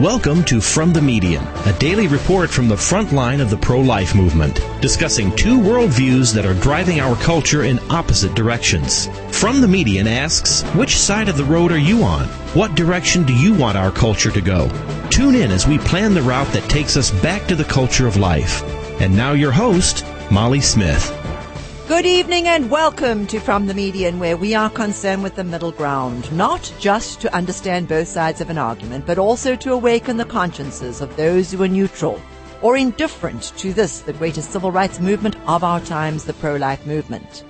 Welcome to From the Median, a daily report from the front line of the pro life movement, discussing two worldviews that are driving our culture in opposite directions. From the Median asks, Which side of the road are you on? What direction do you want our culture to go? Tune in as we plan the route that takes us back to the culture of life. And now, your host, Molly Smith. Good evening and welcome to From the Median, where we are concerned with the middle ground, not just to understand both sides of an argument, but also to awaken the consciences of those who are neutral or indifferent to this, the greatest civil rights movement of our times, the pro-life movement.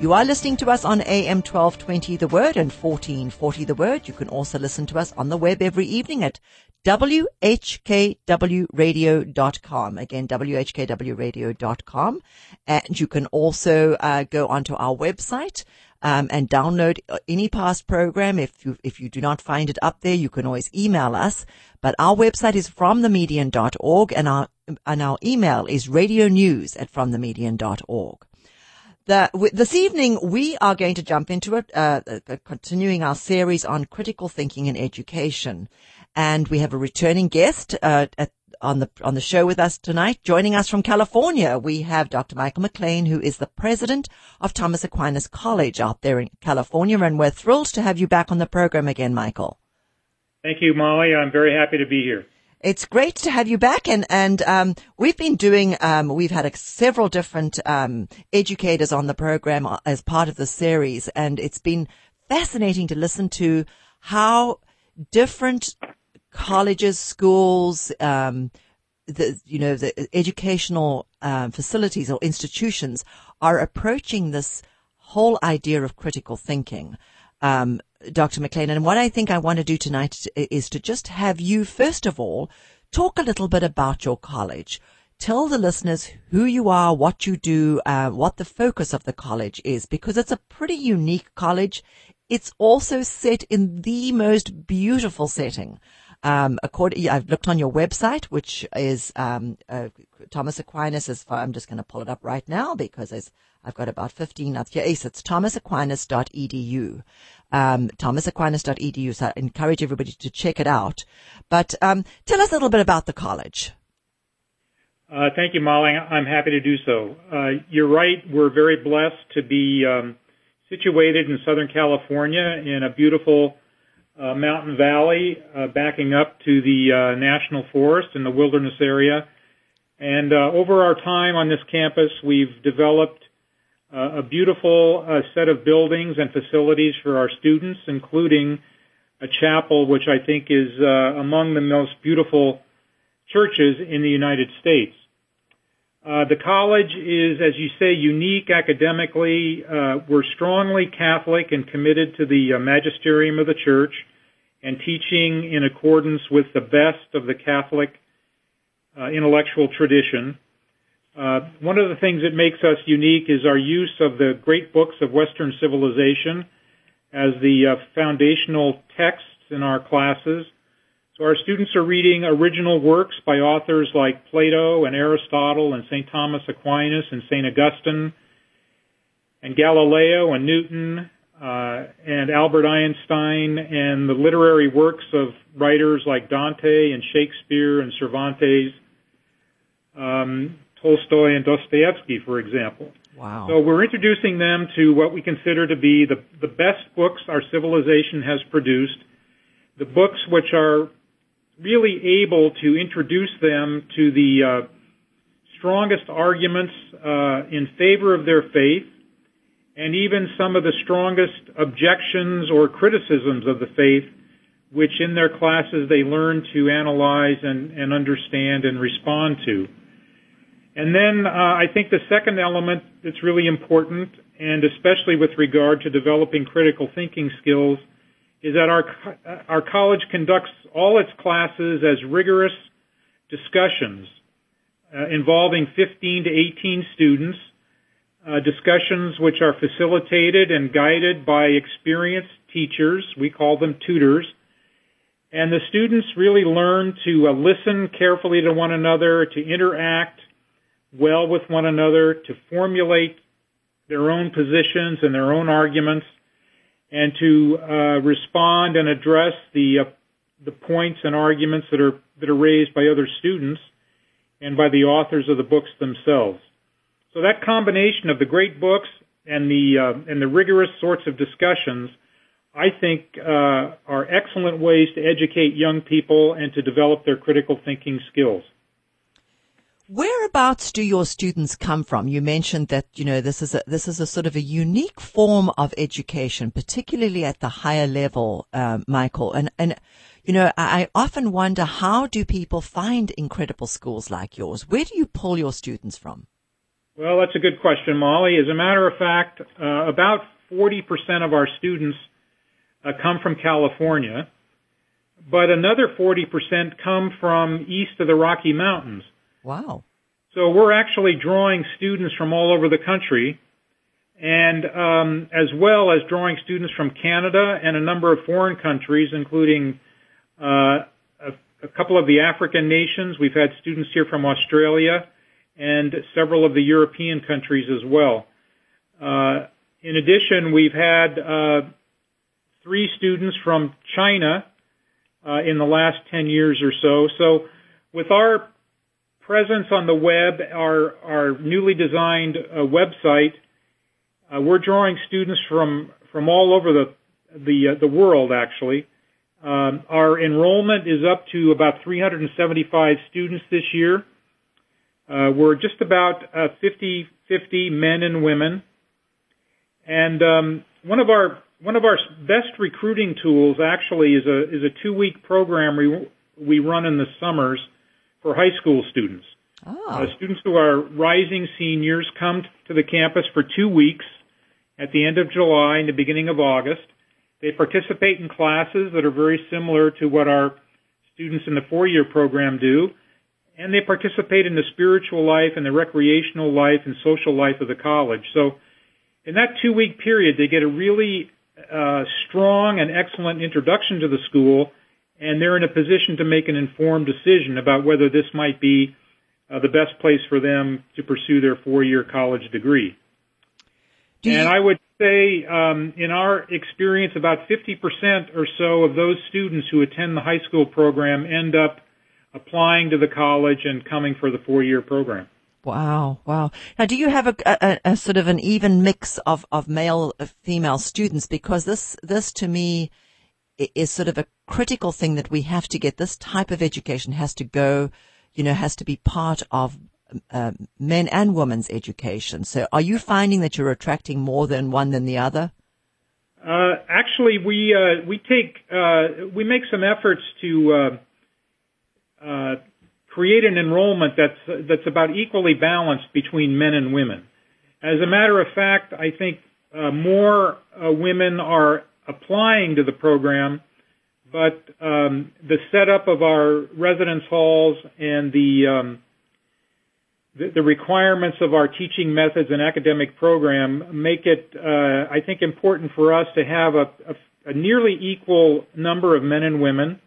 You are listening to us on AM 1220 The Word and 1440 The Word. You can also listen to us on the web every evening at WHKWradio.com. Again, WHKWradio.com. And you can also uh, go onto our website um, and download any past program. If you, if you do not find it up there, you can always email us. But our website is fromthemedian.org and our, and our email is radio news at fromthemedian.org. The, this evening, we are going to jump into it, uh, uh, continuing our series on critical thinking in education. And we have a returning guest uh, at, on the on the show with us tonight. Joining us from California, we have Dr. Michael McLean, who is the president of Thomas Aquinas College out there in California. And we're thrilled to have you back on the program again, Michael. Thank you, Molly. I'm very happy to be here. It's great to have you back, and and um, we've been doing. Um, we've had a, several different um, educators on the program as part of the series, and it's been fascinating to listen to how different colleges, schools, um, the you know the educational um, facilities or institutions are approaching this whole idea of critical thinking. Um, Dr. McLean. And what I think I want to do tonight is to just have you, first of all, talk a little bit about your college. Tell the listeners who you are, what you do, uh, what the focus of the college is, because it's a pretty unique college. It's also set in the most beautiful setting. Um, according, I've looked on your website, which is um, uh, Thomas Aquinas. Is I'm just going to pull it up right now because I've got about 15 notes here. It's thomasaquinas.edu um, thomasaquinas.edu. So I encourage everybody to check it out. But um, tell us a little bit about the college. Uh, thank you, Molly. I'm happy to do so. Uh, you're right. We're very blessed to be um, situated in Southern California in a beautiful mountain valley uh, backing up to the uh, national forest in the wilderness area. And uh, over our time on this campus, we've developed uh, a beautiful uh, set of buildings and facilities for our students, including a chapel, which I think is uh, among the most beautiful churches in the United States. Uh, the college is, as you say, unique academically. Uh, we're strongly Catholic and committed to the uh, magisterium of the church and teaching in accordance with the best of the Catholic intellectual tradition. Uh, one of the things that makes us unique is our use of the great books of Western civilization as the uh, foundational texts in our classes. So our students are reading original works by authors like Plato and Aristotle and St. Thomas Aquinas and St. Augustine and Galileo and Newton uh, and Albert Einstein and the literary works of writers like Dante and Shakespeare and Cervantes. Um, Tolstoy and Dostoevsky, for example. Wow. So we're introducing them to what we consider to be the, the best books our civilization has produced, the books which are really able to introduce them to the uh, strongest arguments uh, in favor of their faith, and even some of the strongest objections or criticisms of the faith, which in their classes they learn to analyze and, and understand and respond to. And then uh, I think the second element that's really important, and especially with regard to developing critical thinking skills, is that our our college conducts all its classes as rigorous discussions uh, involving 15 to 18 students, uh, discussions which are facilitated and guided by experienced teachers. We call them tutors. And the students really learn to uh, listen carefully to one another, to interact, well with one another, to formulate their own positions and their own arguments, and to uh, respond and address the uh, the points and arguments that are that are raised by other students and by the authors of the books themselves. So that combination of the great books and the uh, and the rigorous sorts of discussions, I think, uh, are excellent ways to educate young people and to develop their critical thinking skills. Whereabouts do your students come from? You mentioned that, you know, this is a, this is a sort of a unique form of education, particularly at the higher level, uh, Michael. And, and, you know, I often wonder how do people find incredible schools like yours? Where do you pull your students from? Well, that's a good question, Molly. As a matter of fact, uh, about 40% of our students uh, come from California, but another 40% come from east of the Rocky Mountains. Wow. So we're actually drawing students from all over the country and um, as well as drawing students from Canada and a number of foreign countries, including uh, a, a, couple of the African nations. We've had students here from Australia and several of the European countries as well. Uh, in addition, we've had uh, three students from China uh, in the last 10 years or so. So with our presence on the web, our, our newly designed uh, website, uh, we're drawing students from, from all over the, the, uh, the world actually. Um, our enrollment is up to about 375 students this year. Uh, we're just about uh, 50 50 men and women, and um, one of our one of our best recruiting tools actually is a is a two week program we we run in the summers for high school students. Oh. Uh, students who are rising seniors come to the campus for two weeks at the end of July and the beginning of August. They participate in classes that are very similar to what our students in the four-year program do, and they participate in the spiritual life and the recreational life and social life of the college. So in that two-week period, they get a really uh, strong and excellent introduction to the school and they're in a position to make an informed decision about whether this might be uh, the best place for them to pursue their four-year college degree. And I would say, um, in our experience, about 50% or so of those students who attend the high school program end up applying to the college and coming for the four-year program. Wow, wow. Now, do you have a, a, a sort of an even mix of, of male, uh, female students? Because this, this to me is sort of a critical thing that we have to get. This type of education has to go, you know, has to be part of um, men and women's education. So are you finding that you're attracting more than one than the other? Uh, actually, we uh, we take uh, we make some efforts to uh, uh, create an enrollment that's that's about equally balanced between men and women. As a matter of fact, I think uh, more uh, women are applying to the program, but um, the setup of our residence halls and the um, the, the requirements of our teaching methods and academic program make it, uh, I think, important for us to have a, a, a nearly equal number of men and women.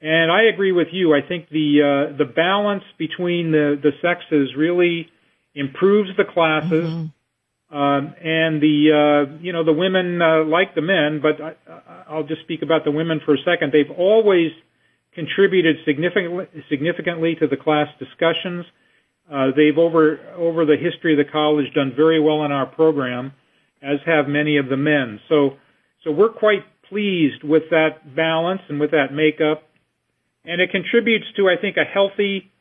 And I agree with you. I think the uh, the balance between the the sexes really improves the classes. Um, and the uh, you know the women uh, like the men, but I, I'll just speak about the women for a second. They've always contributed significantly significantly to the class discussions. Uh, they've over over the history of the college done very well in our program, as have many of the men. So so we're quite pleased with that balance and with that makeup, and it contributes to I think a healthy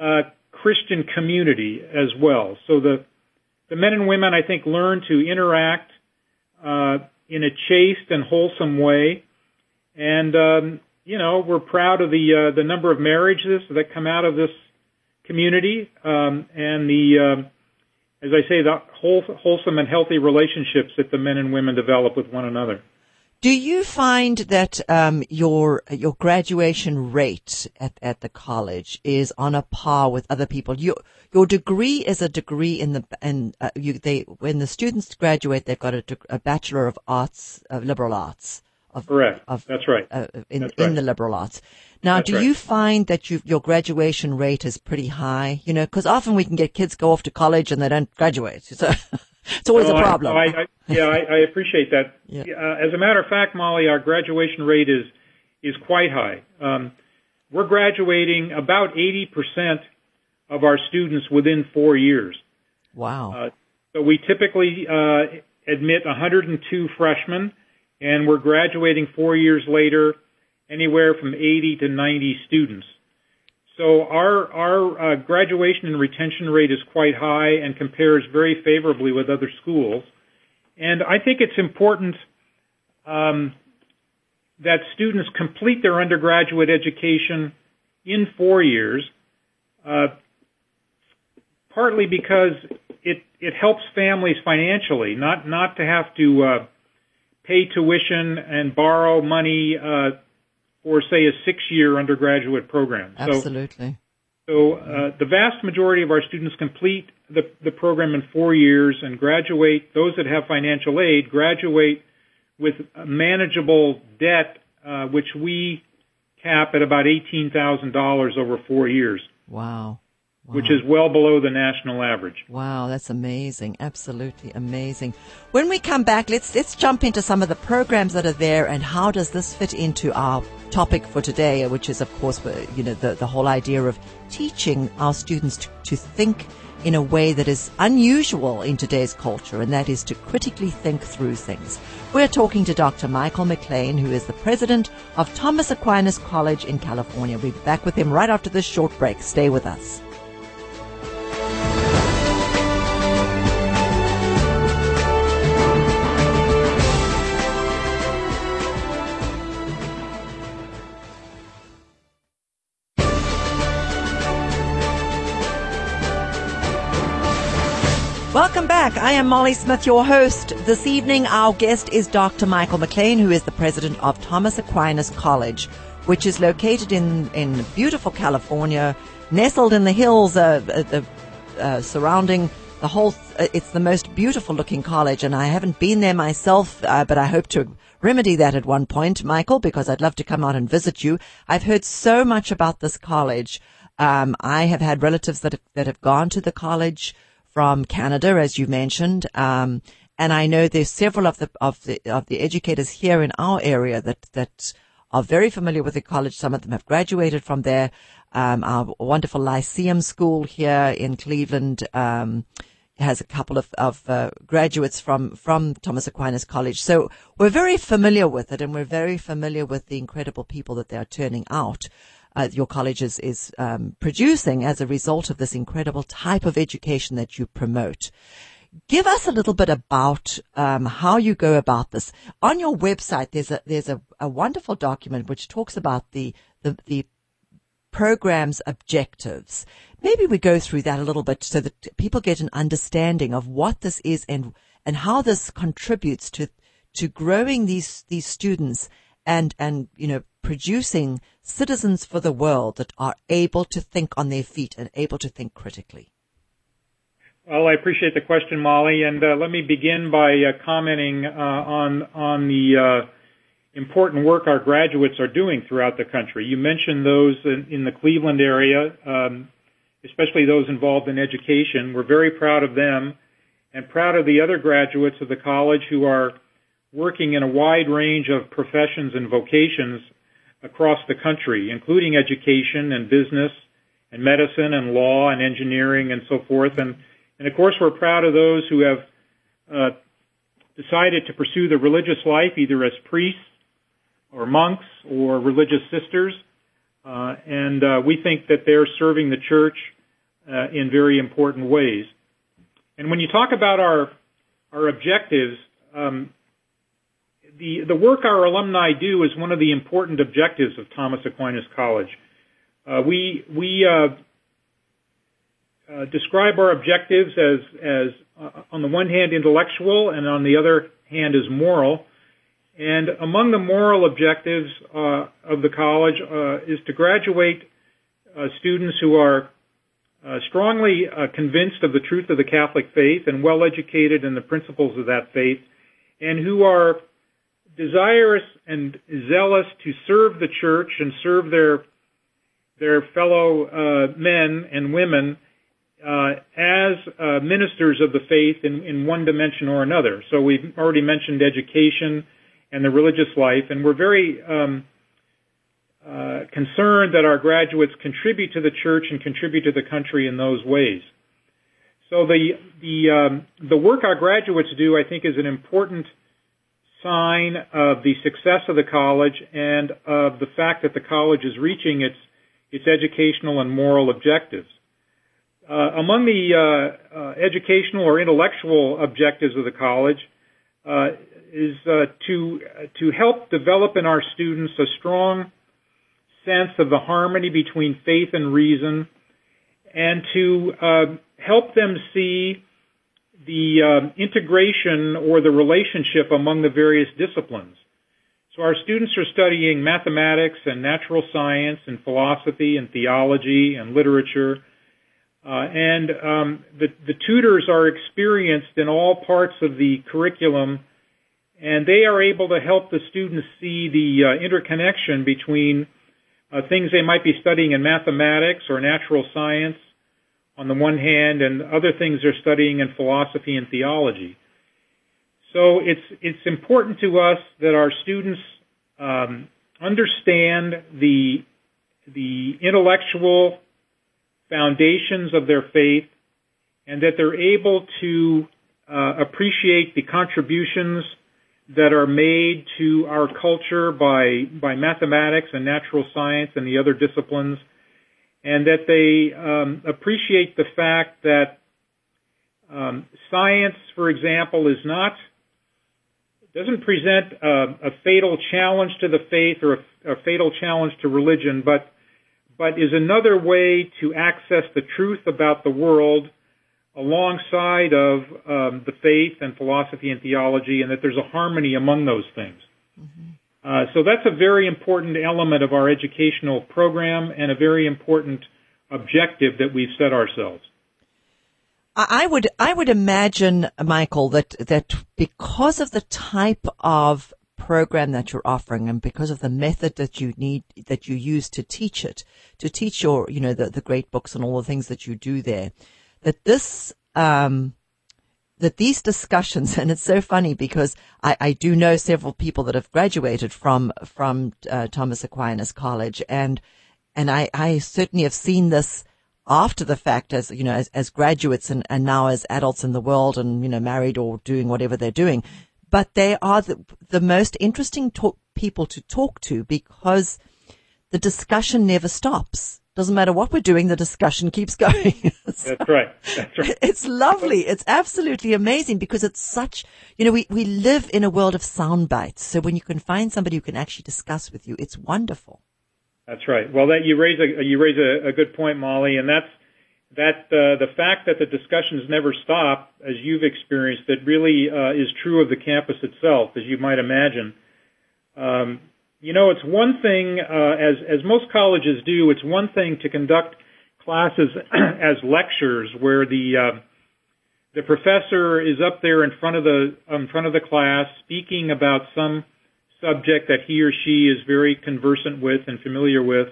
uh, Christian community as well. So the the men and women I think learn to interact uh, in a chaste and wholesome way, and um, you know we're proud of the uh, the number of marriages that come out of this community um, and the um, as I say the whole, wholesome and healthy relationships that the men and women develop with one another. Do you find that um, your your graduation rate at, at the college is on a par with other people? Your your degree is a degree in the and uh, you they when the students graduate they've got a, a bachelor of arts of liberal arts of Correct. of That's right. uh, in That's in the liberal arts. Now, That's do right. you find that you, your graduation rate is pretty high? You know, because often we can get kids go off to college and they don't graduate, so it's always No, a problem. I, I, yeah, I, I appreciate that. Yeah. Uh, as a matter of fact, Molly, our graduation rate is is quite high. Um, we're graduating about 80% of our students within four years. Wow. Uh, so we typically uh, admit 102 freshmen, and we're graduating four years later anywhere from 80 to 90 students. So our our uh, graduation and retention rate is quite high and compares very favorably with other schools. And I think it's important um, that students complete their undergraduate education in four years, uh, partly because it it helps families financially, not not to have to uh, pay tuition and borrow money uh, for say a six year undergraduate program. Absolutely. So, so uh, the vast majority of our students complete the the program in four years and graduate. Those that have financial aid graduate with manageable debt, uh, which we cap at about eighteen thousand dollars over four years. Wow. Wow. which is well below the national average. Wow, that's amazing. Absolutely amazing. When we come back, let's let's jump into some of the programs that are there and how does this fit into our topic for today, which is of course you know the, the whole idea of teaching our students to, to think in a way that is unusual in today's culture, and that is to critically think through things. We're talking to Dr. Michael McLean, who is the president of Thomas Aquinas College in California. We'll be back with him right after this short break. Stay with us. I am Molly Smith, your host. This evening, our guest is Dr. Michael McLean, who is the president of Thomas Aquinas College, which is located in, in beautiful California, nestled in the hills uh, uh, uh, surrounding the whole. Uh, it's the most beautiful looking college, and I haven't been there myself, uh, but I hope to remedy that at one point, Michael, because I'd love to come out and visit you. I've heard so much about this college. Um, I have had relatives that have, that have gone to the college from Canada, as you mentioned. Um, and I know there's several of the of the of the educators here in our area that that are very familiar with the college. Some of them have graduated from there. Um, our wonderful Lyceum School here in Cleveland um, has a couple of, of uh, graduates from from Thomas Aquinas College. So we're very familiar with it, and we're very familiar with the incredible people that they are turning out uh, your college is, is um, producing as a result of this incredible type of education that you promote. Give us a little bit about um, how you go about this. On your website, there's a there's a, a wonderful document which talks about the, the the program's objectives. Maybe we go through that a little bit so that people get an understanding of what this is and and how this contributes to to growing these these students and and you know producing citizens for the world that are able to think on their feet and able to think critically? Well, I appreciate the question, Molly, and uh, let me begin by uh, commenting uh, on on the uh, important work our graduates are doing throughout the country. You mentioned those in, in the Cleveland area, um, especially those involved in education. We're very proud of them, and proud of the other graduates of the college who are working in a wide range of professions and vocations across the country, including education and business and medicine and law and engineering and so forth. And, and of course, we're proud of those who have uh, decided to pursue the religious life either as priests or monks or religious sisters. Uh, and uh, we think that they're serving the church uh, in very important ways. And when you talk about our our objectives, um, the, the work our alumni do is one of the important objectives of Thomas Aquinas College. Uh, we we uh, uh, describe our objectives as as uh, on the one hand intellectual and on the other hand as moral. And among the moral objectives uh, of the college uh, is to graduate students who are strongly convinced of the truth of the Catholic faith and well educated in the principles of that faith, and who are desirous and zealous to serve the church and serve their their fellow uh, men and women uh, as uh, ministers of the faith in, in one dimension or another. So we've already mentioned education and the religious life, and we're very um, uh, concerned that our graduates contribute to the church and contribute to the country in those ways. So the the um, the work our graduates do, I think, is an important sign of the success of the college and of the fact that the college is reaching its its educational and moral objectives. Uh, among the uh, uh, educational or intellectual objectives of the college uh, is uh, to to help develop in our students a strong sense of the harmony between faith and reason, and to uh, help them see the uh, integration or the relationship among the various disciplines. So our students are studying mathematics and natural science and philosophy and theology and literature. Uh, and um, the, the tutors are experienced in all parts of the curriculum, and they are able to help the students see the uh, interconnection between uh, things they might be studying in mathematics or natural science on the one hand, and other things they're studying in philosophy and theology. So it's it's important to us that our students um, understand the the intellectual foundations of their faith, and that they're able to uh, appreciate the contributions that are made to our culture by by mathematics and natural science and the other disciplines, and that they um, appreciate the fact that um, science, for example, is not doesn't present a, a fatal challenge to the faith or a, a fatal challenge to religion, but but is another way to access the truth about the world alongside of um, the faith and philosophy and theology, and that there's a harmony among those things. Mm-hmm. Uh, so that's a very important element of our educational program and a very important objective that we've set ourselves. I would I would imagine, Michael, that that because of the type of program that you're offering and because of the method that you need that you use to teach it, to teach your you know the the great books and all the things that you do there, that this um, that these discussions, and it's so funny because I, I, do know several people that have graduated from from uh, Thomas Aquinas College, and and I, I certainly have seen this after the fact as you know as, as graduates and, and now as adults in the world and you know married or doing whatever they're doing. But they are the, the most interesting talk, people to talk to because the discussion never stops doesn't matter what we're doing, the discussion keeps going. so That's right. That's right. It's lovely. It's absolutely amazing because it's such, you know, we, we live in a world of sound bites. So when you can find somebody who can actually discuss with you, it's wonderful. That's right. Well, that you raise a you raise a, a good point, Molly, and that's that uh, the fact that the discussions never stop, as you've experienced, that really uh, is true of the campus itself, as you might imagine. Um, you know, it's one thing, uh, as, as most colleges do, it's one thing to conduct classes as lectures where the, uh, the professor is up there in front of the, in front of the class speaking about some subject that he or she is very conversant with and familiar with.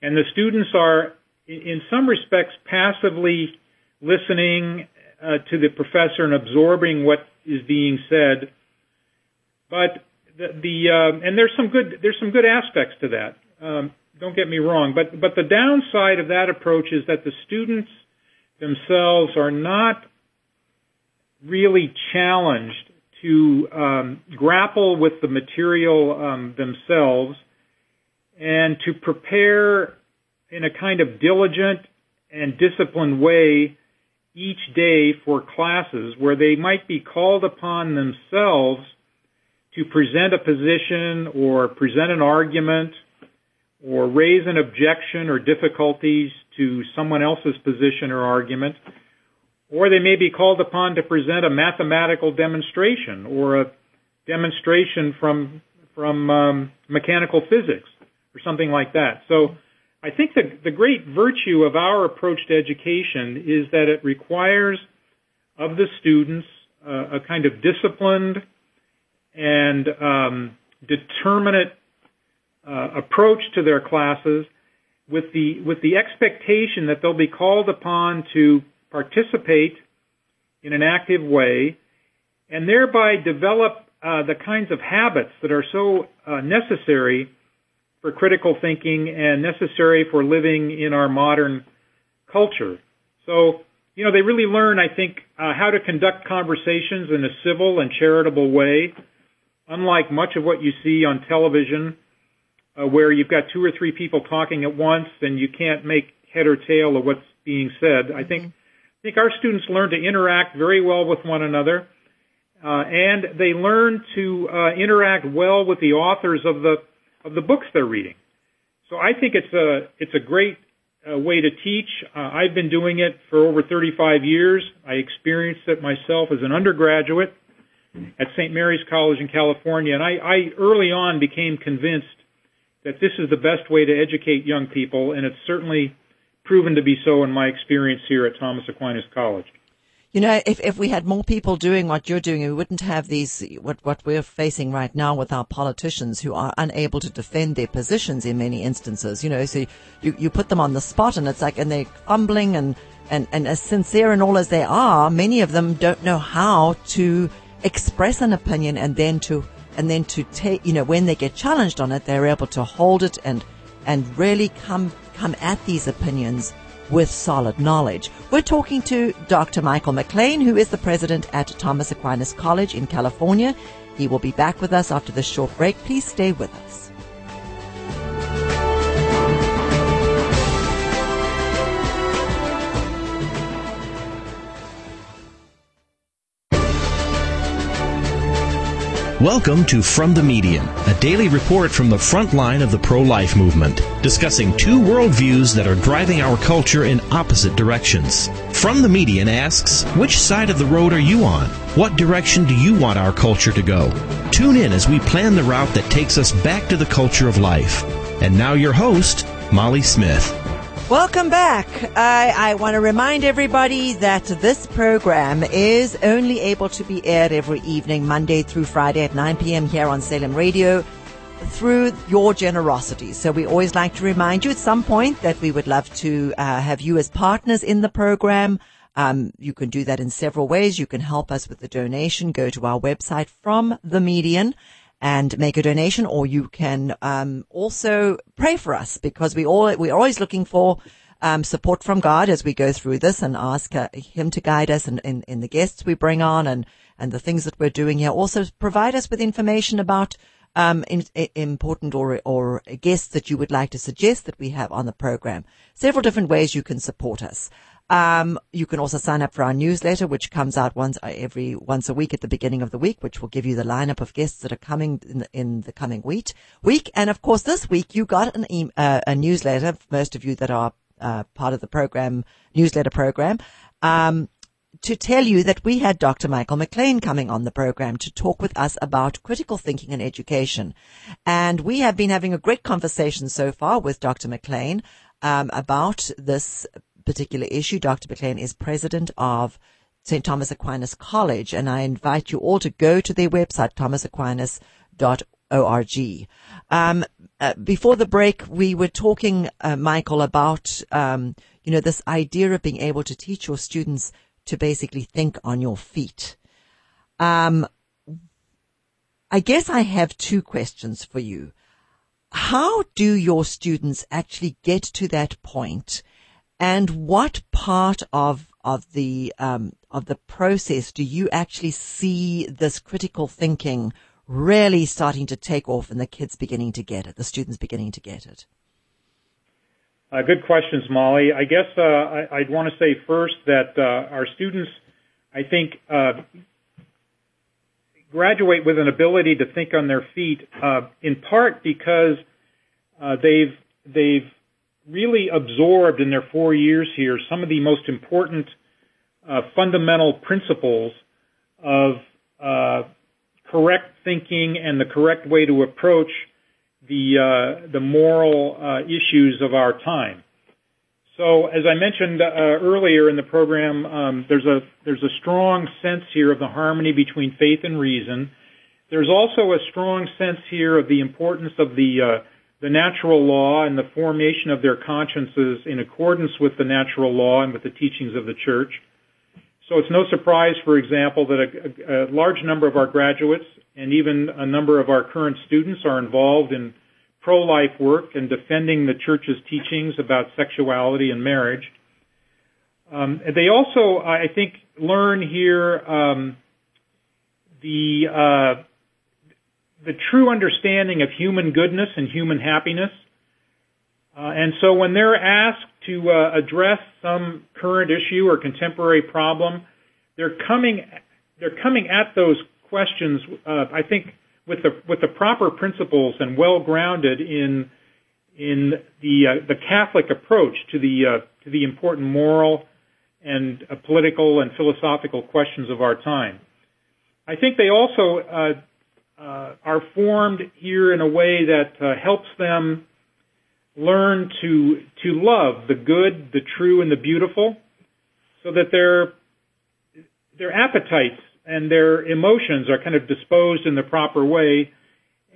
And the students are, in some respects, passively listening uh, to the professor and absorbing what is being said. But the, the uh, and there's some good there's some good aspects to that. Um, don't get me wrong, but but the downside of that approach is that the students themselves are not really challenged to um, grapple with the material um, themselves and to prepare in a kind of diligent and disciplined way each day for classes where they might be called upon themselves to present a position or present an argument or raise an objection or difficulties to someone else's position or argument, or they may be called upon to present a mathematical demonstration or a demonstration from from um, mechanical physics or something like that. So I think the, the great virtue of our approach to education is that it requires of the students uh, a kind of disciplined and um, determinate uh, approach to their classes with the with the expectation that they'll be called upon to participate in an active way and thereby develop uh, the kinds of habits that are so uh, necessary for critical thinking and necessary for living in our modern culture. So, you know, they really learn, I think, uh, how to conduct conversations in a civil and charitable way, unlike much of what you see on television, uh, where you've got two or three people talking at once and you can't make head or tail of what's being said. I think, I think our students learn to interact very well with one another, uh, and they learn to uh, interact well with the authors of the of the books they're reading. So I think it's a it's a great uh, way to teach. Uh, I've been doing it for over 35 years. I experienced it myself as an undergraduate at St. Mary's College in California, and I, I early on became convinced that this is the best way to educate young people, and it's certainly proven to be so in my experience here at Thomas Aquinas College. You know, if, if we had more people doing what you're doing, we wouldn't have these, what, what we're facing right now with our politicians who are unable to defend their positions in many instances. You know, so you, you put them on the spot and it's like, and they're fumbling and, and, and as sincere and all as they are, many of them don't know how to express an opinion and then to, and then to take, you know, when they get challenged on it, they're able to hold it and, and really come, come at these opinions with solid knowledge. We're talking to Dr. Michael McLean, who is the president at Thomas Aquinas College in California. He will be back with us after this short break. Please stay with us. Welcome to From the Median, a daily report from the front line of the pro life movement, discussing two worldviews that are driving our culture in opposite directions. From the Median asks, Which side of the road are you on? What direction do you want our culture to go? Tune in as we plan the route that takes us back to the culture of life. And now, your host, Molly Smith. Welcome back. I, I want to remind everybody that this program is only able to be aired every evening, Monday through Friday at 9 p.m. here on Salem Radio through your generosity. So we always like to remind you at some point that we would love to uh, have you as partners in the program. Um, you can do that in several ways. You can help us with the donation. Go to our website from the median and make a donation, or you can um, also pray for us because we all we're always looking for um, support from God as we go through this and ask uh, Him to guide us in, in, in, the guests we bring on and and the things that we're doing here. Also, provide us with information about um, in, in, important or or guests that you would like to suggest that we have on the program. Several different ways you can support us. Um, you can also sign up for our newsletter, which comes out once uh, every once a week at the beginning of the week, which will give you the lineup of guests that are coming in the, in the coming week. Week, and of course, this week you got an e- uh, a newsletter. Most of you that are uh, part of the program newsletter program. Um, to tell you that we had Dr. Michael McLean coming on the program to talk with us about critical thinking and education. And we have been having a great conversation so far with Dr. McLean um, about this particular issue. Dr. McLean is president of St. Thomas Aquinas College, and I invite you all to go to their website, thomasaquinas.org. Um, uh, before the break, we were talking, uh, Michael, about um, you know this idea of being able to teach your students to basically think on your feet. Um, I guess I have two questions for you. How do your students actually get to that point and what part of of the um, of the process do you actually see this critical thinking really starting to take off and the kids beginning to get it, the students beginning to get it? Uh, good questions, Molly. I guess uh, I, would want to say first that uh, our students, I think, uh, graduate with an ability to think on their feet, uh, in part because uh, they've they've really absorbed in their four years here some of the most important uh, fundamental principles of uh, correct thinking and the correct way to approach the uh, the moral uh, issues of our time. So, as I mentioned uh, earlier in the program, um, there's a there's a strong sense here of the harmony between faith and reason. There's also a strong sense here of the importance of the the natural law and the formation of their consciences in accordance with the natural law and with the teachings of the church. So it's no surprise, for example, that a, large number of our graduates and even a number of our current students are involved in pro-life work and defending the church's teachings about sexuality and marriage. Um, they also, I think, learn here um, the uh, the true understanding of human goodness and human happiness. Uh, and so when they're asked to uh, address some current issue or contemporary problem, they're coming they're coming at those questions. Uh, I think with the with the proper principles and well grounded in in the uh, the Catholic approach to the uh, to the important moral and uh, political and philosophical questions of our time. I think they also uh, uh, are formed here in a way that uh, helps them learn to to love the good, the true, and the beautiful, so that their their appetites and their emotions are kind of disposed in the proper way.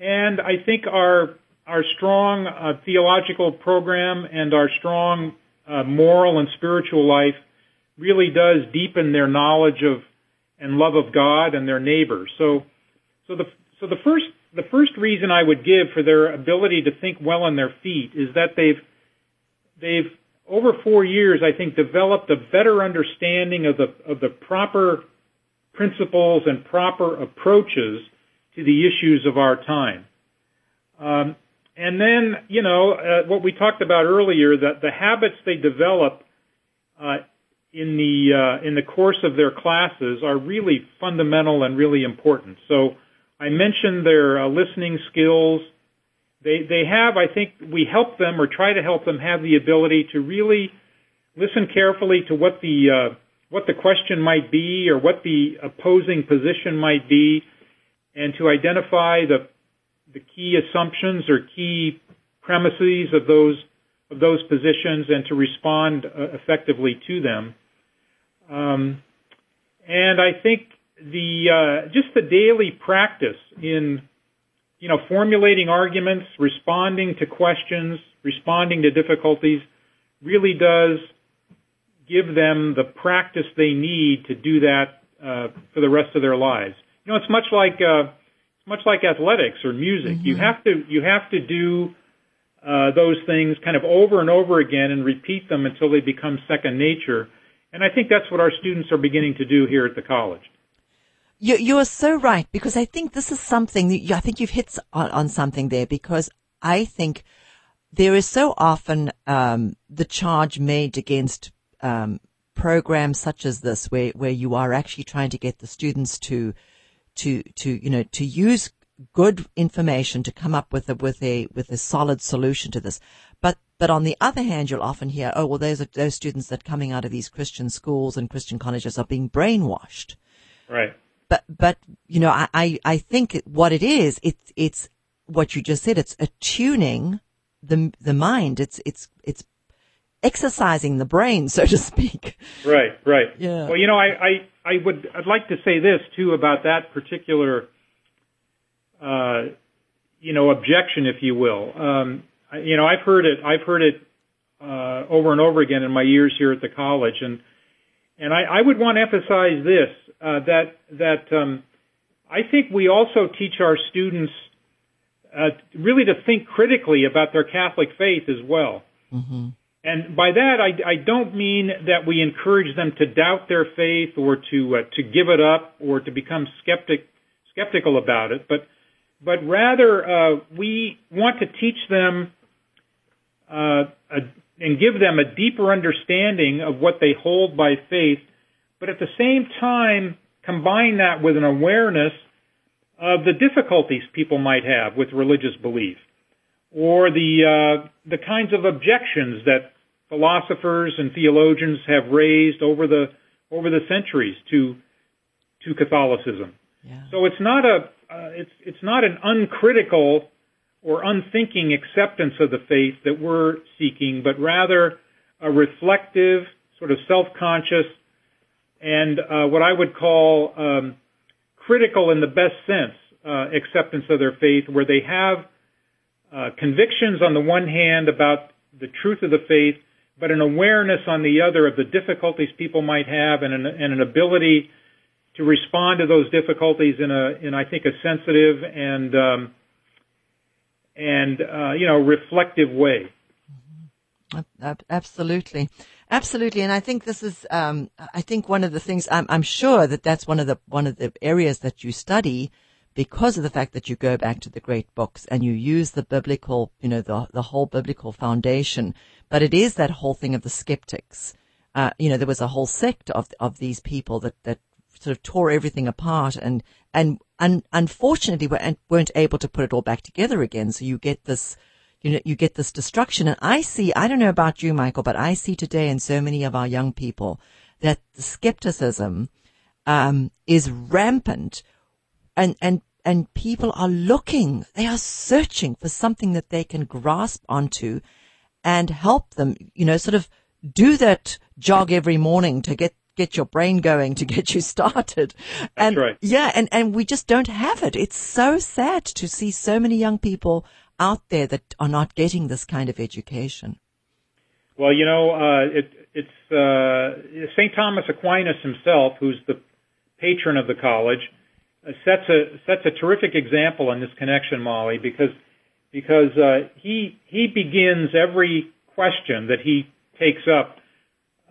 And I think our our strong uh, theological program and our strong uh, moral and spiritual life really does deepen their knowledge of and love of God and their neighbors. So, so the so the first the first reason I would give for their ability to think well on their feet is that they've they've over four years I think developed a better understanding of the of the proper principles and proper approaches to the issues of our time. Um, and then, you know, uh, what we talked about earlier, that the habits they develop uh, in the uh, in the course of their classes are really fundamental and really important. So I mentioned their uh, listening skills. They they have, I think, we help them or try to help them have the ability to really listen carefully to what the uh, what the question might be or what the opposing position might be, and to identify the the key assumptions or key premises of those of those positions and to respond uh, effectively to them. Um, and I think the uh, just the daily practice in you know formulating arguments, responding to questions, responding to difficulties, really does give them the practice they need to do that uh, for the rest of their lives. You know, it's much like uh, it's much like athletics or music. Mm-hmm. You have to you have to do uh, those things kind of over and over again and repeat them until they become second nature. And I think that's what our students are beginning to do here at the college. You, you are so right because I think this is something I think you've hit on, on, something there because I think there is so often um, the charge made against um, programs such as this where, where you are actually trying to get the students to to to you know to use good information to come up with a with a with a solid solution to this. But but on the other hand, you'll often hear, oh, well, those are those students that coming out of these Christian schools and Christian colleges are being brainwashed. Right. But, but, you know, I, I think what it is, it's, it's what you just said. It's attuning the, the mind. It's, it's, it's exercising the brain, so to speak. Right, right. Yeah. Well, you know, I, I, I would, I'd like to say this too about that particular, uh, you know, objection, if you will. Um, you know, I've heard it. I've heard it uh, over and over again in my years here at the college, and and I, I would want to emphasize this uh, that that um, I think we also teach our students uh, really to think critically about their Catholic faith as well. Mm-hmm. And by that, I, I don't mean that we encourage them to doubt their faith or to uh, to give it up or to become skeptic skeptical about it, but but rather uh, we want to teach them uh, a, and give them a deeper understanding of what they hold by faith, but at the same time combine that with an awareness of the difficulties people might have with religious belief, or the uh, the kinds of objections that philosophers and theologians have raised over the over the centuries to to Catholicism. Yeah. So it's not a uh, it's it's not an uncritical or unthinking acceptance of the faith that we're seeking, but rather a reflective, sort of self-conscious, and uh, what I would call um, critical in the best sense uh, acceptance of their faith, where they have uh, convictions on the one hand about the truth of the faith, but an awareness on the other of the difficulties people might have, and an, and an ability to respond to those difficulties in a, in I think, a sensitive and um, and uh, you know reflective way. Absolutely, absolutely, and I think this is. Um, I think one of the things I'm, I'm sure that that's one of the one of the areas that you study because of the fact that you go back to the great books and you use the biblical, you know, the the whole biblical foundation. But it is that whole thing of the skeptics. Uh, you know, there was a whole sect of of these people that that sort of tore everything apart and and un, unfortunately weren't able to put it all back together again. So you get this you know, you get this destruction. And I see, I don't know about you, Michael, but I see today in so many of our young people that the skepticism, um, is rampant and, and, and people are looking, they are searching for something that they can grasp onto and help them, you know, sort of do that jog every morning to get get your brain going to get you started. That's and right. yeah, and, and we just don't have it. It's so sad to see so many young people out there that are not getting this kind of education? Well, you know, uh, it, it's uh, St. Thomas Aquinas himself, who's the patron of the college, uh, sets a sets a terrific example in this connection, Molly, because because uh, he he begins every question that he takes up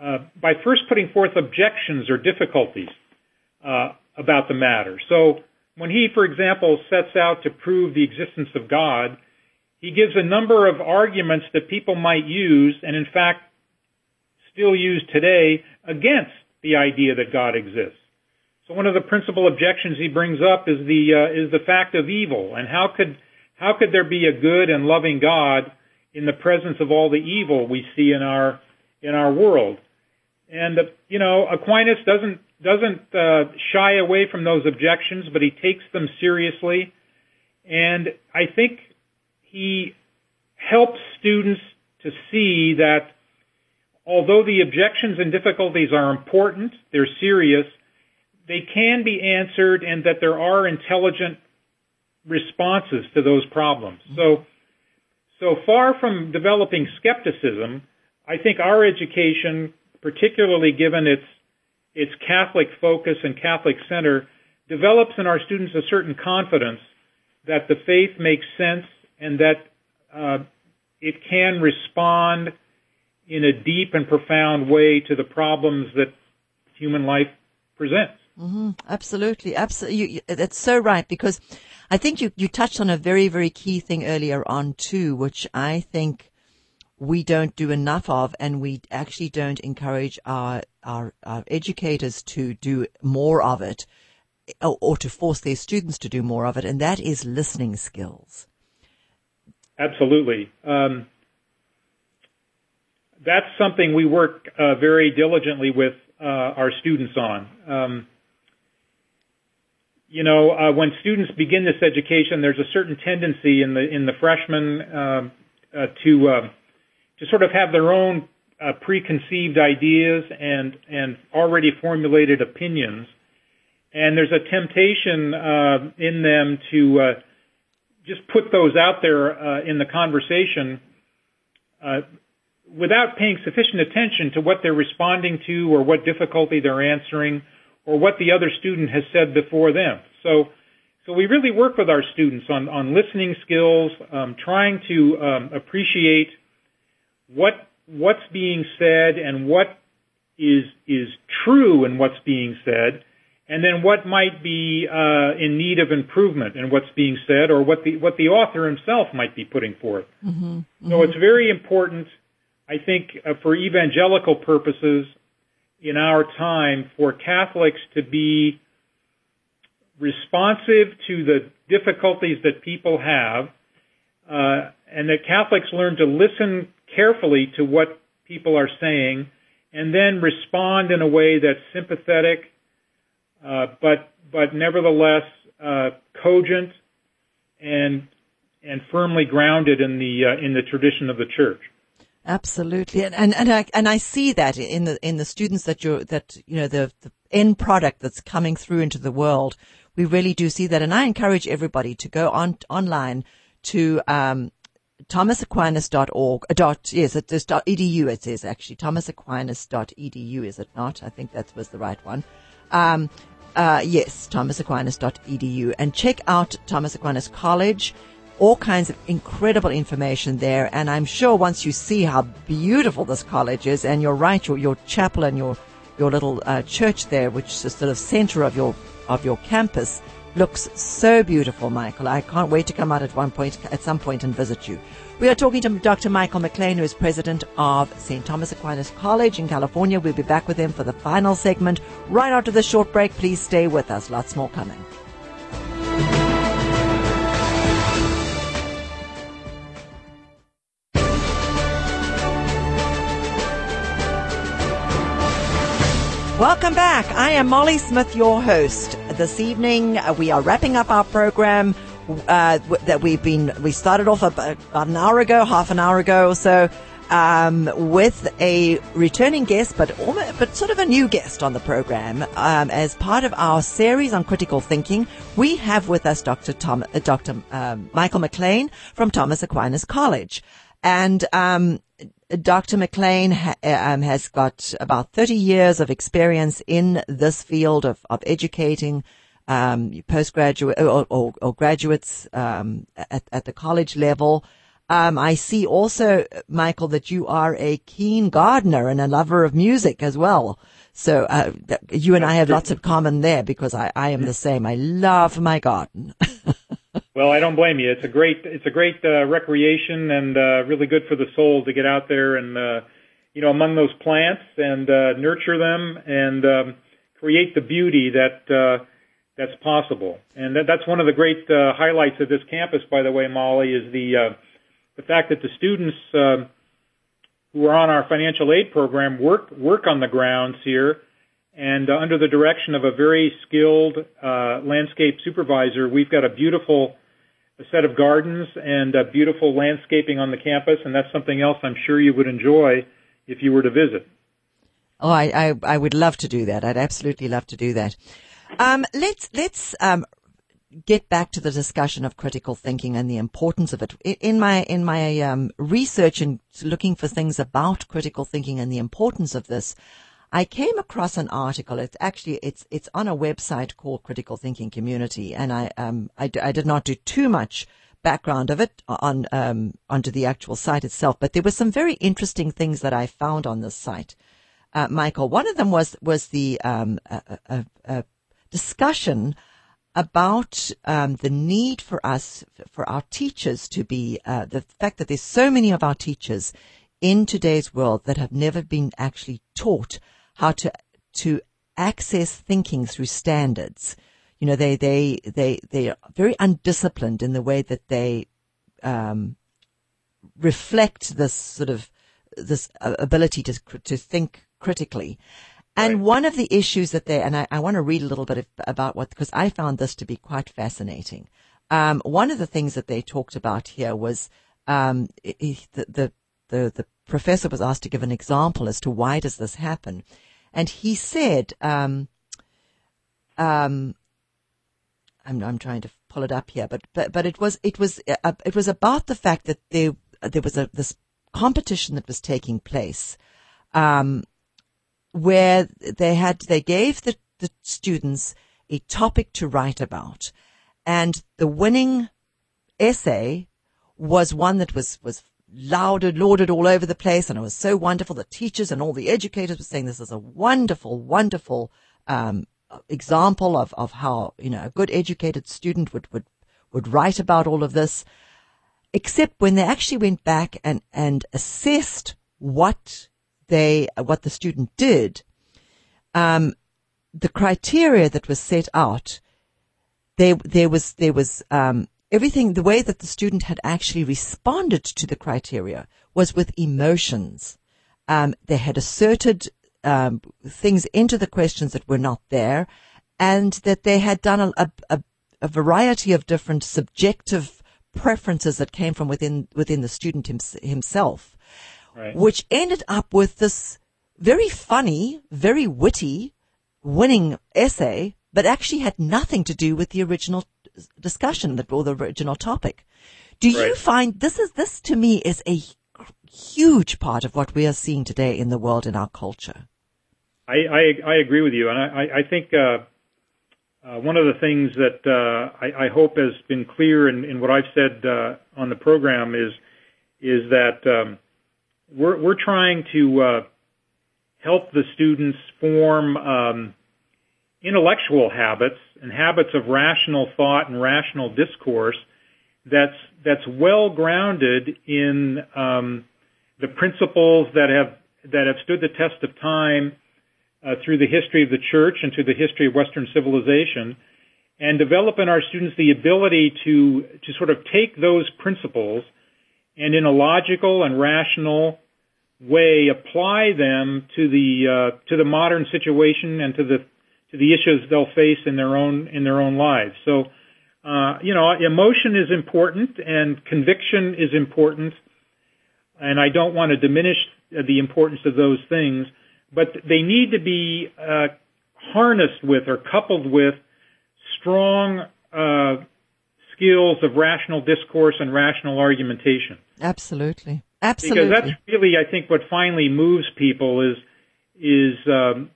uh, by first putting forth objections or difficulties uh, about the matter. So when he, for example, sets out to prove the existence of God, he gives a number of arguments that people might use, and in fact, still use today against the idea that God exists. So one of the principal objections he brings up is the uh, is the fact of evil, and how could how could there be a good and loving God in the presence of all the evil we see in our in our world? And uh, you know, Aquinas doesn't doesn't uh, shy away from those objections, but he takes them seriously. And I think he helps students to see that although the objections and difficulties are important, they're serious, they can be answered and that there are intelligent responses to those problems. So, so far from developing skepticism, I think our education, particularly given its its Catholic focus and Catholic center, develops in our students a certain confidence that the faith makes sense and that uh, it can respond in a deep and profound way to the problems that human life presents. Mm-hmm. Absolutely, absolutely. that's so right because I think you you touched on a very very key thing earlier on too, which I think we don't do enough of, and we actually don't encourage our our, our educators to do more of it, or, or to force their students to do more of it, and that is listening skills. Absolutely. Um, that's something we work uh, very diligently with uh, our students on. Um, you know, uh, when students begin this education, there's a certain tendency in the in the freshmen um, uh, to uh, to sort of have their own uh, preconceived ideas and and already formulated opinions, and there's a temptation in them to just put those out there uh, in the conversation uh, without paying sufficient attention to what they're responding to or what difficulty they're answering or what the other student has said before them. So, so we really work with our students on, on listening skills, um, trying to um, appreciate what what's being said and what is is true in what's being said, and then what might be uh, in need of improvement in what's being said, or what the what the author himself might be putting forth. Mm-hmm, mm-hmm. So it's very important, I think, uh, for evangelical purposes in our time, for Catholics to be responsive to the difficulties that people have, uh, and that Catholics learn to listen carefully to what people are saying, and then respond in a way that's sympathetic but but nevertheless uh, cogent and and firmly grounded in the uh, in the tradition of the church. Absolutely, and and and I, and I see that in the in the students that you that you know the, the end product that's coming through into the world. We really do see that, and I encourage everybody to go on online to um, thomasaquinas.org, uh, dot, yes, it is dot edu, it says actually, thomasaquinas.edu, is it not? I think that was the right one. Um, uh, yes, thomasaquinas.edu and check out Thomas Aquinas College all kinds of incredible information there. And I'm sure once you see how beautiful this college is, and you're right, your, your chapel and your, your little uh, church there, which is the sort of center of your, of your campus, looks so beautiful, Michael. I can't wait to come out at one point, at some point and visit you. We are talking to Dr. Michael McLean, who is president of St. Thomas Aquinas College in California. We'll be back with him for the final segment right after the short break. Please stay with us. Lots more coming. Welcome back. I am Molly Smith, your host. This evening, uh, we are wrapping up our program uh, that we've been, we started off about, an hour ago, half an hour ago or so, um, with a returning guest, but almost, but sort of a new guest on the program. Um, as part of our series on critical thinking, we have with us Dr. Tom, uh, Dr. Um, Michael McLean from Thomas Aquinas College. And um, Dr. McLean ha- um, has got about 30 years of experience in this field of, of educating um, postgraduate or, or, or graduates um, at, at the college level. Um, I see also, Michael, that you are a keen gardener and a lover of music as well. So uh, you and I have lots of common there because I, I am the same. I love my garden. Well, I don't blame you. It's a great it's a great uh, recreation and uh, really good for the soul to get out there and uh, you know among those plants and uh, nurture them and um, create the beauty that uh, that's possible. And that, that's one of the great uh, highlights of this campus, by the way, Molly, is the uh, the fact that the students uh, who are on our financial aid program work work on the grounds here and under the direction of a very skilled uh, landscape supervisor, we've got a beautiful set of gardens and beautiful landscaping on the campus, and that's something else I'm sure you would enjoy if you were to visit. Oh, I, I, I would love to do that. I'd absolutely love to do that. Um, let's let's um, get back to the discussion of critical thinking and the importance of it. In my in my um, research and looking for things about critical thinking and the importance of this, I came across an article. It's actually it's it's on a website called Critical Thinking Community, and I um I, I did not do too much background of it on um onto the actual site itself, but there were some very interesting things that I found on this site. Uh, Michael, one of them was was the um discussion about um, the need for us, for our teachers to be, uh, the fact that there's so many of our teachers in today's world that have never been actually taught how to to access thinking through standards. You know, they they they they are very undisciplined in the way that they um, reflect this sort of this ability to to think critically. And right. one of the issues that they, and I, I, want to read a little bit about what, because I found this to be quite fascinating. Um, one of the things that they talked about here was um, the, the, the, the professor was asked to give an example as to why does this happen and he said, um, um, I'm, I'm trying to pull it up here, but, but, but it was, it was, uh, it was about the fact that there, there was a, this competition that was taking place, um, where they had, they gave the, the students a topic to write about and the winning essay was one that was, was lauded, lauded all over the place, and it was so wonderful. The teachers and all the educators were saying this is a wonderful, wonderful um, example of, of how you know a good educated student would would would write about all of this. Except when they actually went back and and assessed what they what the student did, um, the criteria that was set out, there there was there was um, everything, the way that the student had actually responded to the criteria was with emotions. Um, they had asserted um, things into the questions that were not there, and that they had done a, a, a variety of different subjective preferences that came from within within the student himself, right. which ended up with this very funny, very witty, winning essay, but actually had nothing to do with the original discussion that or the original topic. Do right. you find this is this to me is a huge part of what we are seeing today in the world in our culture? I I, I agree with you, and I I think uh, uh, one of the things that uh, I, I, hope has been clear in, in what I've said uh, on the program is is that um, we're, we're trying to uh, help the students form um, intellectual habits and habits of rational thought and rational discourse that's that's well grounded in um, the principles that have that have stood the test of time uh, through the history of the church and through the history of Western civilization, and develop in our students the ability to to sort of take those principles and in a logical and rational way apply them to the uh, to the modern situation and to the to the issues they'll face in their own in their own lives. So, uh, you know, emotion is important and conviction is important, and I don't want to diminish the importance of those things but they need to be uh, harnessed with or coupled with strong uh, skills of rational discourse and rational argumentation. Absolutely, absolutely. Because that's really, I think, what finally moves people is is um,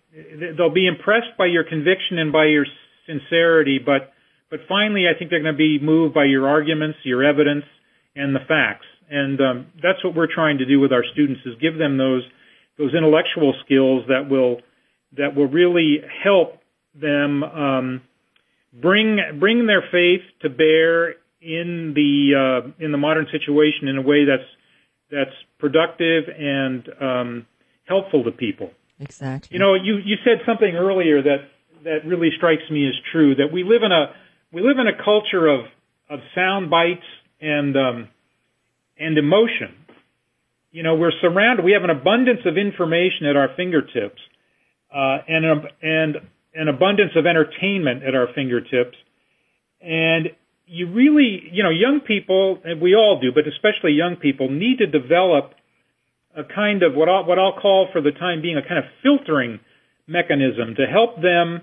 they'll be impressed by your conviction and by your sincerity, but but finally, I think they're going to be moved by your arguments, your evidence, and the facts. And um, that's what we're trying to do with our students is give them those those intellectual skills that will that will really help them um, bring bring their faith to bear in the uh, in the modern situation in a way that's that's productive and um, helpful to people. Exactly. You know, you you said something earlier that that really strikes me as true. That we live in a we live in a culture of of sound bites and um, and emotion you know, we're surrounded. We have an abundance of information at our fingertips, uh, and and an abundance of entertainment at our fingertips, and you really, you know, young people, and we all do, but especially young people, need to develop a kind of what I'll, what I'll call for the time being a kind of filtering mechanism to help them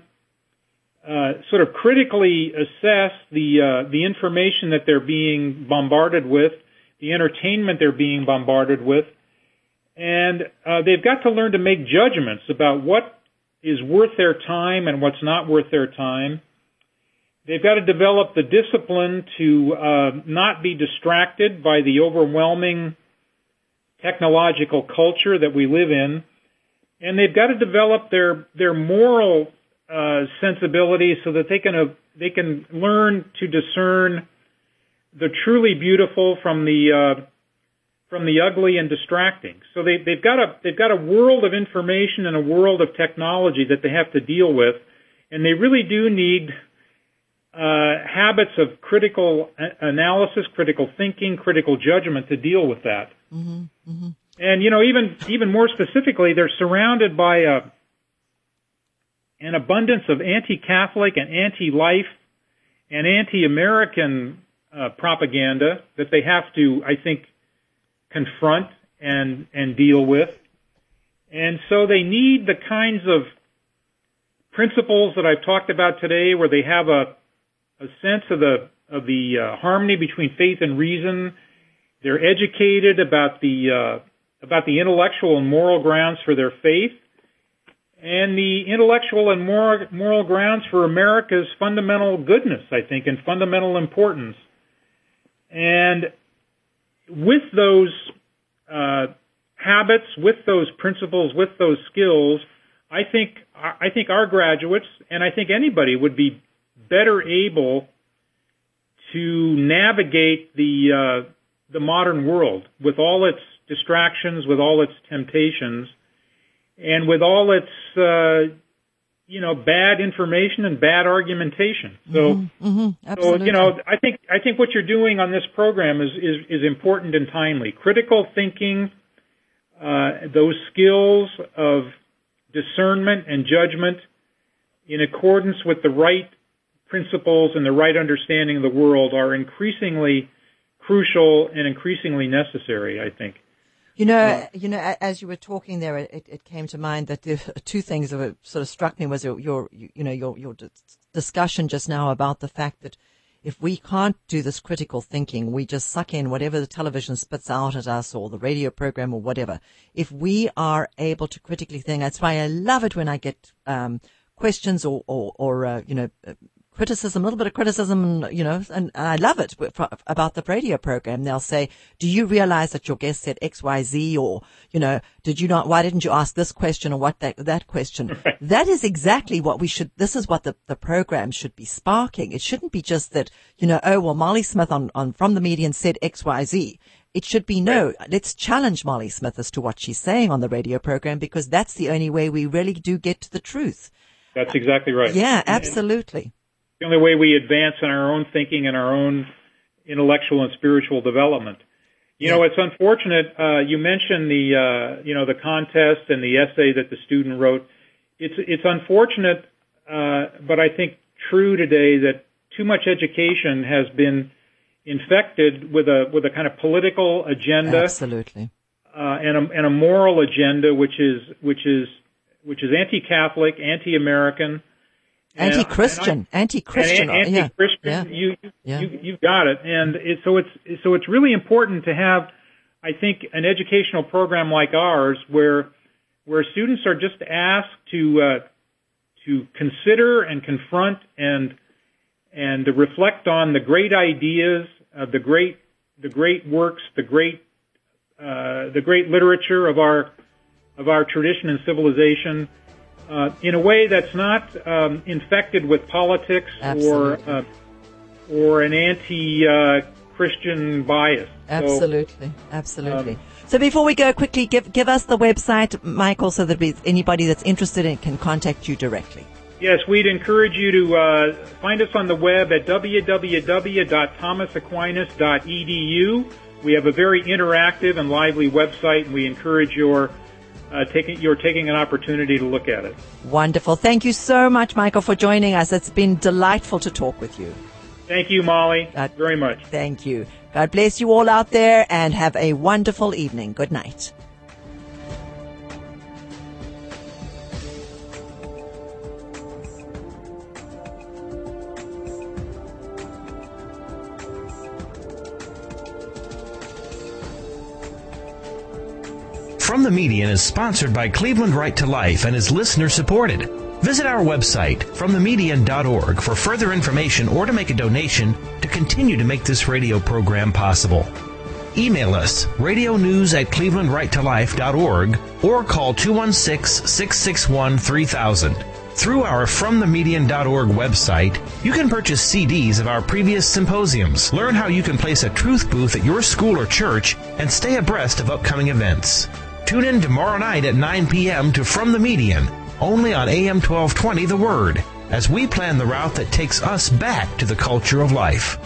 uh, sort of critically assess the uh, the information that they're being bombarded with the entertainment they're being bombarded with, and uh, they've got to learn to make judgments about what is worth their time and what's not worth their time. They've got to develop the discipline to uh, not be distracted by the overwhelming technological culture that we live in, and they've got to develop their their moral uh, sensibility so that they can uh, they can learn to discern the truly beautiful from the uh, from the ugly and distracting. So they, they've got a they've got a world of information and a world of technology that they have to deal with, and they really do need uh, habits of critical analysis, critical thinking, critical judgment to deal with that. Mm-hmm, mm-hmm. And you know, even even more specifically, they're surrounded by a an abundance of anti-Catholic and anti-life and anti-American uh, propaganda that they have to, I think, confront and and deal with. And so they need the kinds of principles that I've talked about today, where they have a a sense of the of the uh, harmony between faith and reason. They're educated about the uh, about the intellectual and moral grounds for their faith, and the intellectual and moral, moral grounds for America's fundamental goodness, I think, and fundamental importance. And with those uh, habits, with those principles, with those skills, I think I think our graduates and I think anybody would be better able to navigate the uh, the modern world with all its distractions, with all its temptations, and with all its uh, you know, bad information and bad argumentation. So, mm-hmm, mm-hmm, so you know, I think I think what you're doing on this program is is, is important and timely. Critical thinking, uh, those skills of discernment and judgment, in accordance with the right principles and the right understanding of the world, are increasingly crucial and increasingly necessary. I think. You know, you know, as you were talking there, it, it came to mind that the two things that sort of struck me was your, your you know, your, your discussion just now about the fact that if we can't do this critical thinking, we just suck in whatever the television spits out at us or the radio program or whatever. If we are able to critically think, that's why I love it when I get, um, questions or, or, or uh, you know, uh, criticism, a little bit of criticism, you know, and, and I love it about the radio program. They'll say, do you realize that your guest said X, Y, Z or, you know, did you not, why didn't you ask this question or what that, that question? that is exactly what we should, this is what the, the program should be sparking. It shouldn't be just that, you know, oh, well, Molly Smith on, on From the Median said X, Y, Z. It should be no, let's challenge Molly Smith as to what she's saying on the radio program because that's the only way we really do get to the truth. That's exactly right. Yeah, absolutely the only way we advance in our own thinking and our own intellectual and spiritual development. You know, it's unfortunate. Uh, you mentioned the uh, you know the contest and the essay that the student wrote. It's it's unfortunate, uh, but I think true today that too much education has been infected with a with a kind of political agenda, absolutely, uh, and a and a moral agenda, which is which is which is anti-Catholic, anti-American, Anti-Christian, anti-Christian, anti-Christian. Yeah. You, yeah. you, you got it. And it, so it's, so it's really important to have, I think, an educational program like ours where, where students are just asked to, uh, to consider and confront and, and to reflect on the great ideas, of the great, the great works, the great, uh, the great literature of our, of our tradition and civilization uh, in a way that's not um, infected with politics Absolutely. or uh, or an anti-Christian uh, bias. Absolutely, so, absolutely. Um, so before we go, quickly give give us the website, Michael, so that anybody that's interested in can contact you directly. Yes, we'd encourage you to uh, find us on the web at www.thomasaquinas.edu. We have a very interactive and lively website, and we encourage your uh, taking you're taking an opportunity to look at it. Wonderful. Thank you so much, Michael, for joining us. It's been delightful to talk with you. Thank you, Molly, uh, very much. Thank you. God bless you all out there and have a wonderful evening. Good night. From the Median is sponsored by Cleveland Right to Life and is listener supported. Visit our website, fromthemedian.org, for further information or to make a donation to continue to make this radio program possible. Email us, radio news at clevelandrighttolife.org or call 216-661-3000. Through our FromTheMedian.org website, you can purchase CDs of our previous symposiums, learn how you can place a truth booth at your school or church, and stay abreast of upcoming events. Tune in tomorrow night at 9 p.m. to From the Median, only on AM 1220 The Word, as we plan the route that takes us back to the culture of life.